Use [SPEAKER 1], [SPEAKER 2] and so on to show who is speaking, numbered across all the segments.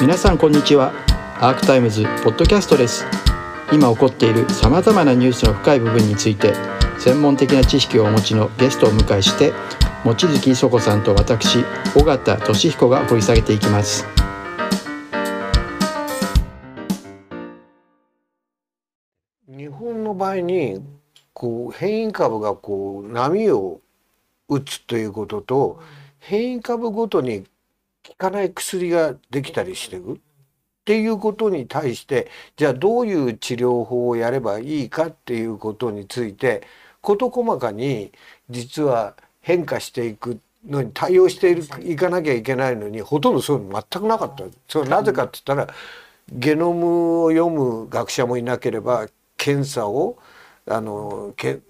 [SPEAKER 1] 皆さんこんにちは。アークタイムズポッドキャストです。今起こっているさまざまなニュースの深い部分について専門的な知識をお持ちのゲストを迎えして望月磯子さんと私尾形俊彦が掘り下げていきます。
[SPEAKER 2] 日本の場合にこう変異株がこう波を打つということと変異株ごとに効かない薬ができたりしてる？っていうことに対してじゃあどういう治療法をやればいいかっていうことについて事細かに実は変化していくのに対応しているいかなきゃいけないのにほとんどそういうの全くなかった。それはなぜかって言ったらゲノムを読む学者もいなければ検査をあのけ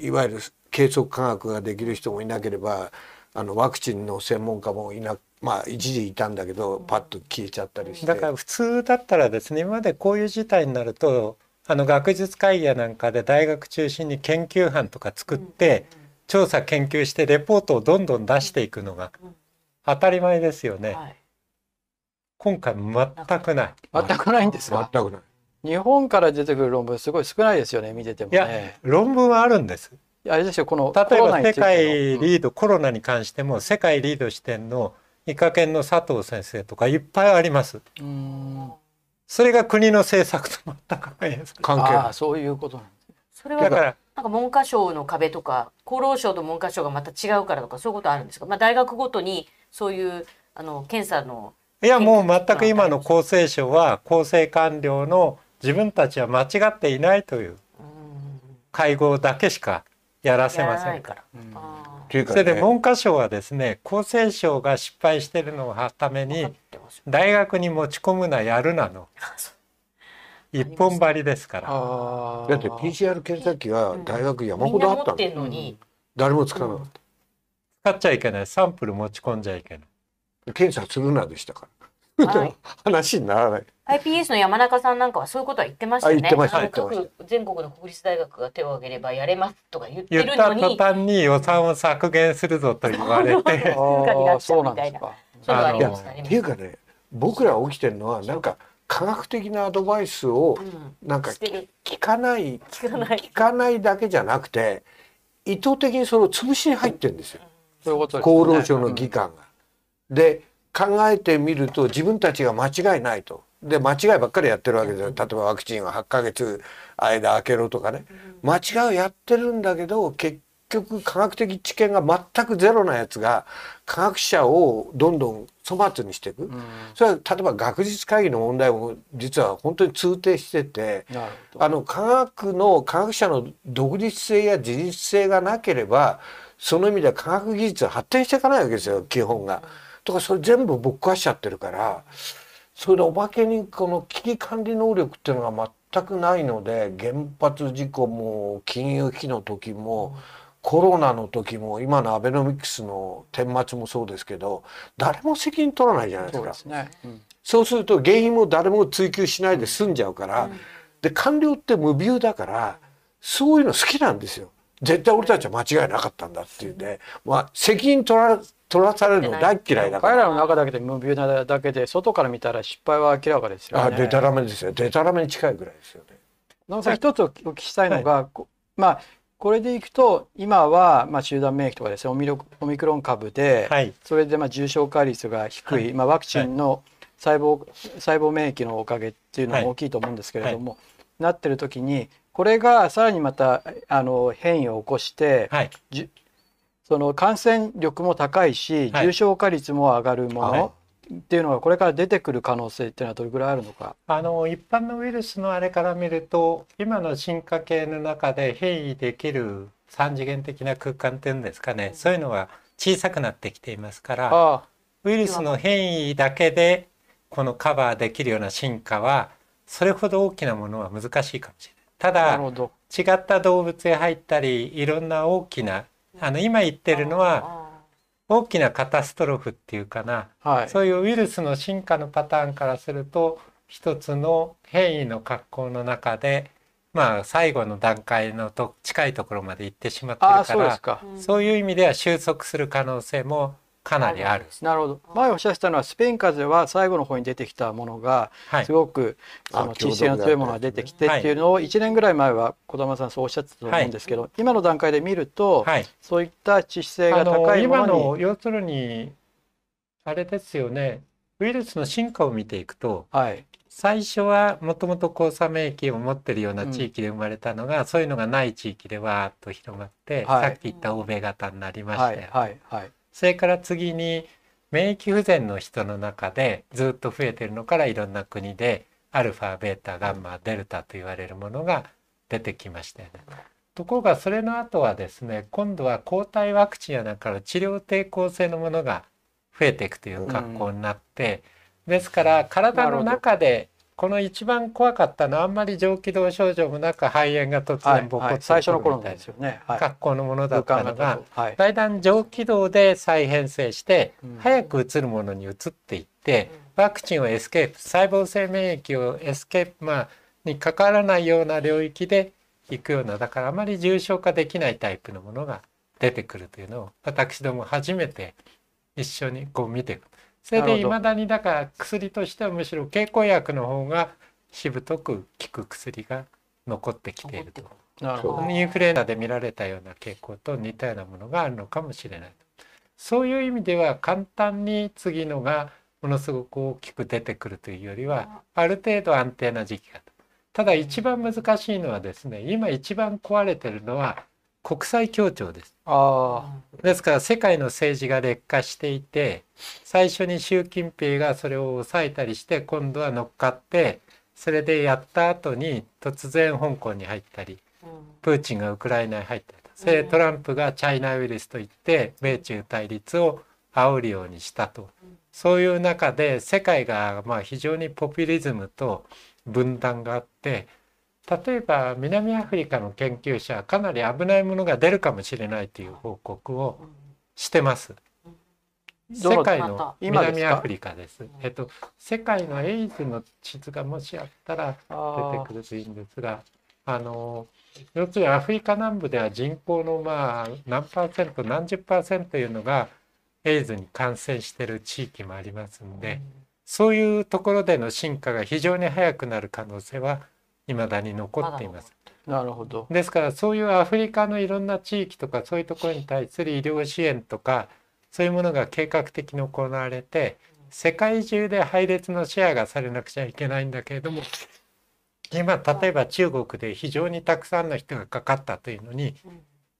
[SPEAKER 2] いわゆる計測科学ができる人もいなければあのワクチンの専門家もいなまあ一時いたんだけどパッと消えちゃったりして。
[SPEAKER 3] だから普通だったらですね今までこういう事態になるとあの学術会議やなんかで大学中心に研究班とか作って調査研究してレポートをどんどん出していくのが当たり前ですよね。
[SPEAKER 4] はい。
[SPEAKER 3] 今回全くない。
[SPEAKER 1] 全くないんですか？
[SPEAKER 2] 全くない。
[SPEAKER 1] 日本から出てくる論文すごい少ないですよね見てても
[SPEAKER 3] いや
[SPEAKER 1] ね
[SPEAKER 3] 論文はあるんです。
[SPEAKER 1] あれですよこの
[SPEAKER 3] 例えば世界リード、コロナに関しても世界リード視点の医科研の佐藤先生とかいっぱいあります。
[SPEAKER 1] うん。
[SPEAKER 3] それが国の政策と全く関係ない。
[SPEAKER 1] そういうことなんです
[SPEAKER 4] それは
[SPEAKER 3] だから
[SPEAKER 4] なんか文科省の壁とか厚労省と文科省がまた違うからとかそういうことあるんですか、まあ、大学ごとにそういうあの検査の
[SPEAKER 3] いやもう全く今の厚生省は厚生官僚の自分たちは間違っていないという
[SPEAKER 4] うん。
[SPEAKER 3] 会合だけしかやらせ
[SPEAKER 4] や
[SPEAKER 3] ませんか。
[SPEAKER 4] ら。
[SPEAKER 1] うん
[SPEAKER 4] あ
[SPEAKER 2] っていうか
[SPEAKER 3] それで
[SPEAKER 2] ね、
[SPEAKER 3] 文科省はですね厚生省が失敗してるのをために大学に持ち込むなやるなの 一本張りですから。
[SPEAKER 1] ああ
[SPEAKER 2] だって PCR 検査機が大学山ほどあった
[SPEAKER 4] のに、
[SPEAKER 2] 誰も使わなかっ
[SPEAKER 3] 使っちゃいけないサンプル持ち込んじゃいけない。
[SPEAKER 2] た。検査するなでしたから。話にならない。
[SPEAKER 4] iPS の山中さんなんかはそういうことは言ってましたよね。
[SPEAKER 2] あ言ってました。
[SPEAKER 4] あの
[SPEAKER 2] 言ってま
[SPEAKER 4] 各全国の国立大学が手を挙げればやれますとか言って
[SPEAKER 3] 言った
[SPEAKER 4] るのに、
[SPEAKER 3] 途端に予算を削減するぞと言われて。
[SPEAKER 1] あ あそう
[SPEAKER 4] あ
[SPEAKER 3] あの
[SPEAKER 4] りましたね。
[SPEAKER 2] っていうかね、僕ら起きてるのはなんか科学的なアドバイスを
[SPEAKER 4] うん。
[SPEAKER 2] なんか聞かない
[SPEAKER 4] 聞かない。
[SPEAKER 2] 聞かないだけじゃなくて意図的にそれを潰しに入ってるんですよ。
[SPEAKER 1] そういうことですね。
[SPEAKER 2] 厚労省の議官が。で考えてみると自分たちが間違いないと。で間違いばっかりやってるわけですよ。例えばワクチンは8ヶ月間空けろとかね。間違いをやってるんだけど結局科学的知見が全くゼロなやつが科学者をどんどん粗末にしていく。
[SPEAKER 1] うん
[SPEAKER 2] それは例えば学術会議の問題も実は本当に通底してて。あの科学の科学者の独立性や自律性がなければその意味では科学技術は発展していかないわけですよ基本が。とかそれ全部ぶっ壊しちゃってるからそれでおまけにこの危機管理能力っていうのが全くないので原発事故も金融危機の時もコロナの時も今のアベノミクスの顛末もそうですけど誰も責任取らないじゃないですか。
[SPEAKER 1] そうね。うん。
[SPEAKER 2] そうすると原因も誰も追求しないで済んじゃうから、で官僚って無ビューだからそういうの好きなんですよ。絶対俺たちは間違いなかったんだっていうんで、まあ、責任取ら取らされるの大っ嫌いだから。
[SPEAKER 1] 彼らの中だけで無病なだけで外から見たら失敗は明らかですよね。
[SPEAKER 2] あデタラメですよ。デタラメに近いぐらいですよね。
[SPEAKER 1] 野さん一つお聞きしたいのが、こまあこれでいくと今はまあ集団免疫とかですねオミロオミクロン株で、
[SPEAKER 3] はい
[SPEAKER 1] それでまあ重症化率が低い、まあワクチンの細胞細胞免疫のおかげっていうのも大きいと思うんですけれども、なってる時にこれがさらにまたあの変異を起こして、
[SPEAKER 3] はい
[SPEAKER 1] じその感染力も高いし、
[SPEAKER 3] はい
[SPEAKER 1] 重症化率も上がるも
[SPEAKER 2] は
[SPEAKER 1] のっていうのがこれから出てくる可能性っていうのはどれぐらいあるのか。
[SPEAKER 3] あの一般のウイルスのあれから見ると今の進化系の中で変異できる三次元的な空間っていうんですかね、そういうのが小さくなってきていますから
[SPEAKER 1] あ
[SPEAKER 3] ウイルスの変異だけでこのカバーできるような進化はそれほど大きなものは難しいかもしれない。ただ。違った動物へ入ったりいろんな大きなあの今言ってるのは大きなカタストロフっていうかな
[SPEAKER 1] はい。
[SPEAKER 3] そういうウイルスの進化のパターンからすると一つの変異の格好の中でまあ最後の段階のと近いところまで行ってしまってるから。
[SPEAKER 1] そう
[SPEAKER 3] いう意味では収束する可能性もかなりある。
[SPEAKER 1] なるほど。前おっしゃってたのはスペイン風邪は最後の方に出てきたものが
[SPEAKER 3] はい。
[SPEAKER 1] すごくそ
[SPEAKER 2] あ
[SPEAKER 1] の致死性の強いものが出てきて
[SPEAKER 3] はい
[SPEAKER 1] っていうのを1年ぐらい前は児玉さんそうおっしゃってたと思うんですけど今の段階で見ると
[SPEAKER 3] はい。
[SPEAKER 1] そういった致死性が高いも
[SPEAKER 3] 今
[SPEAKER 1] のに
[SPEAKER 3] の要するにあれですよね。ウイルスの進化を見ていくと
[SPEAKER 1] はい。
[SPEAKER 3] 最初はもともと交差免疫を持ってるような地域で生まれたのが、そういうのがない地域でわーっと広まって、
[SPEAKER 1] はい。
[SPEAKER 3] さっき言った欧米型になりましたよ、
[SPEAKER 1] はいはいはい
[SPEAKER 3] それから次に免疫不全の人の中でずっと増えてるのからいろんな国でアルファベータガンマデルタと言われるものが出てきましたよね。ところがそれの後はですね今度は抗体ワクチンやなんかの治療抵抗性のものが増えていくという格好になって、ですから体の中でこの一番怖かったのはあんまり上気道症状もなく肺炎が突然ボコッと
[SPEAKER 1] 最初の頃ですよね。は
[SPEAKER 3] ない。格好のものだったのが、
[SPEAKER 1] はい。
[SPEAKER 3] だんだん上気道で再編成して
[SPEAKER 1] うん。
[SPEAKER 3] 早く移るものに移っていってワクチンをエスケープ細胞性免疫をエスケープ、まあ、に関わらないような領域でいくようなだからあまり重症化できないタイプのものが出てくるというのを私ども初めて一緒にこう見ていくそれでいまだにだから薬としてはむしろ経口薬の方がしぶとく効く薬が残ってきていると。
[SPEAKER 1] なる。ほど
[SPEAKER 3] インフルエンザで見られたような傾向と似たようなものがあるのかもしれないそういう意味では簡単に次のがものすごく大きく出てくるというよりはある程度安定な時期がただ一番難しいのはですね今一番壊れてるのは国際協調です。
[SPEAKER 1] あ
[SPEAKER 3] ですから世界の政治が劣化していて最初に習近平がそれを抑えたりして今度は乗っかってそれでやった後に突然香港に入ったりプーチンがウクライナに入ったりそれでトランプがチャイナウイルスといって米中対立を煽るようにしたと。そういう中で世界がまあ非常にポピュリズムと分断があって例えば南アフリカの研究者はかなり危ないものが出るかもしれないという報告をしてます。世界の南アフリカです。えっと世界のエイズの地図がもしあったら
[SPEAKER 1] あ
[SPEAKER 3] 出てくるといいんですが、あの要するにアフリカ南部では人口のまあ何パーセント何十パーセントというのがエイズに感染している地域もありますんで、そういうところでの進化が非常に早くなる可能性は未だに残っています。
[SPEAKER 1] なるほど。
[SPEAKER 3] ですからそういうアフリカのいろんな地域とかそういうところに対する医療支援とかそういうものが計画的に行われて世界中で配列のシェアがされなくちゃいけないんだけれども今例えば中国で非常にたくさんの人がかかったというのに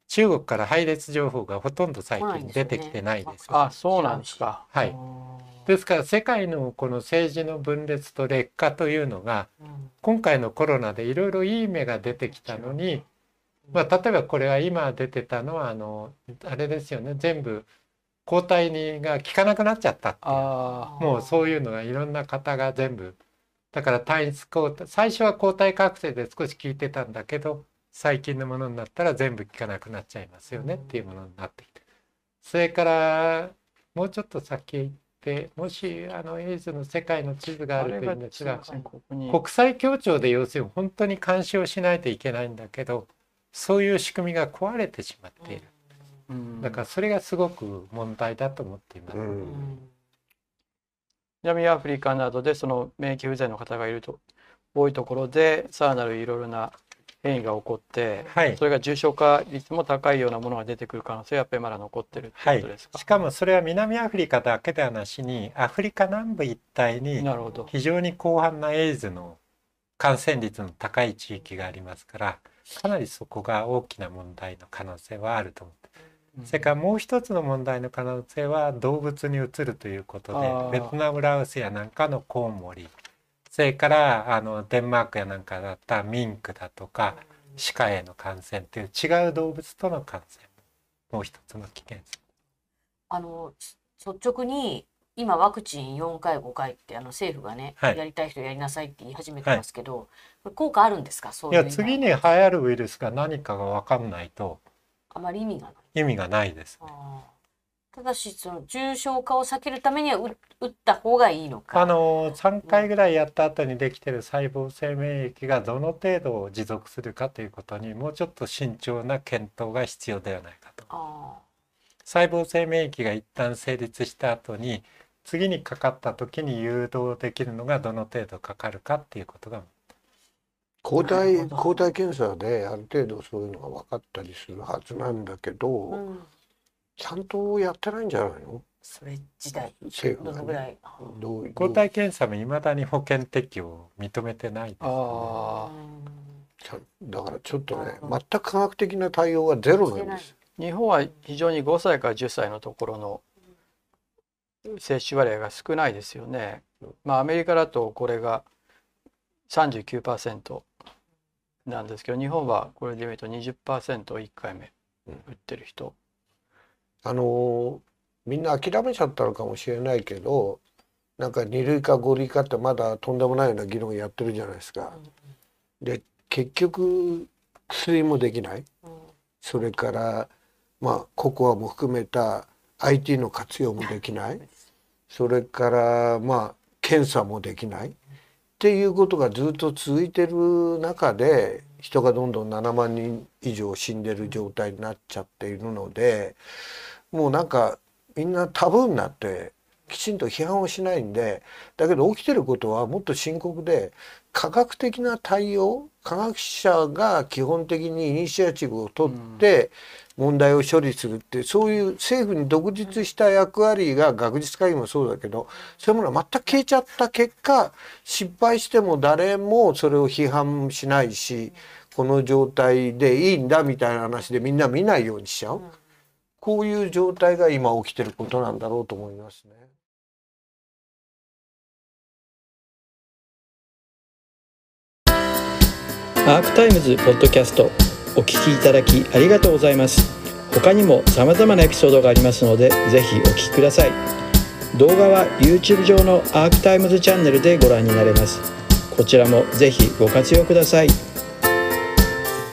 [SPEAKER 3] 中国から配列情報がほとんど最近出てきてないです
[SPEAKER 1] そうなんですか。
[SPEAKER 3] はいですから世界のこの政治の分裂と劣化というのが今回のコロナでいろいろいい芽が出てきたのに、まあ、例えばこれは今出てたのはあのあれですよね全部抗体にが効かなくなっちゃったっもうそういうのがいろんな方が全部。だから単一抗体最初は抗体覚醒で少し効いてたんだけど最近のものになったら全部効かなくなっちゃいますよねっていうものになってきて。それからもうちょっと先へ行ってもしあのエイズの世界の地図があるといいんですが国際協調で要するに本当に監視をしないといけないんだけどそういう仕組みが壊れてしまっている。
[SPEAKER 1] うん。
[SPEAKER 3] だからそれがすごく問題だと思っています。
[SPEAKER 2] うん。
[SPEAKER 1] 南アフリカなどでその免疫不全の方がいると多いところでさらなるいろいろな変異が起こって
[SPEAKER 3] はい。
[SPEAKER 1] それが重症化率も高いようなものが出てくる可能性はやっぱりまだ残ってるって
[SPEAKER 3] はい
[SPEAKER 1] ことですか、
[SPEAKER 3] しかもそれは南アフリカだけではなしにアフリカ南部一帯に非常に広範なエイズの感染率の高い地域がありますからかなりそこが大きな問題の可能性はあると思って。それからもう一つの問題の可能性は動物に移るということでベトナムラオスやなんかのコウモリそれからあのデンマークやなんかだったミンクだとか鹿への感染という違う動物との感染。ももう一つの危険性。
[SPEAKER 4] あの率直に今ワクチン4回5回ってあの政府がね、
[SPEAKER 3] はい。
[SPEAKER 4] やりたい人やりなさいって言い始めてますけど、これ効果あるんですか？そういう
[SPEAKER 3] いや次に流行るウイルスが何かが分かんないと。
[SPEAKER 4] あまり意味がない。
[SPEAKER 3] 意味がないです。
[SPEAKER 4] あーただしその重症化を避けるためには打打った方がいいのか。
[SPEAKER 3] あの3回ぐらいやった後にできてる細胞性免疫がどの程度持続するかということにもうちょっと慎重な検討が必要ではないかと。
[SPEAKER 4] あ
[SPEAKER 3] 細胞性免疫が一旦成立した後に次にかかった時に誘導できるのがどの程度かかるかっていうことが
[SPEAKER 2] 抗
[SPEAKER 4] な
[SPEAKER 2] 体抗体検査である程度そういうのが分かったりするはずなんだけど、
[SPEAKER 4] うん
[SPEAKER 2] ちゃんとやってないんじゃないの？
[SPEAKER 4] それ自体どのぐらい
[SPEAKER 3] 抗体検査もいまだに保険適用を認めてないです、
[SPEAKER 1] あ
[SPEAKER 2] だからちょっとね全く科学的な対応がゼロなんです。
[SPEAKER 1] 日本は非常に5歳から10歳のところの接種割合が少ないですよね。まあアメリカだとこれが39%なんですけど日本はこれで見ると20%を1回目打ってる人。
[SPEAKER 2] あのーみんな諦めちゃったのかもしれないけどなんか2類か5類かってまだとんでもないような議論やってるじゃないですか。で結局薬もできない。それからまあココアも含めた IT の活用もできない。それからまあ検査もできない。っていうことがずっと続いてる中で人がどんどん7万人以上死んでる状態になっちゃっているのでもうなんかみんなタブーになってきちんと批判をしないんでだけど起きてることはもっと深刻で科学的な対応科学者が基本的にイニシアチブを取って問題を処理するってそういう政府に独立した役割が学術会議もそうだけどそういうものは全く消えちゃった結果失敗しても誰もそれを批判しないしこの状態でいいんだみたいな話でみんな見ないようにしちゃう。こういう状態が今起きてることなんだろうと思いますね。
[SPEAKER 1] アークタイムズポッドキャストお聞きいただきありがとうございます。他にも様々なエピソードがありますのでぜひお聞きください。動画は YouTube 上のアークタイムズチャンネルでご覧になれます。こちらもぜひご活用ください。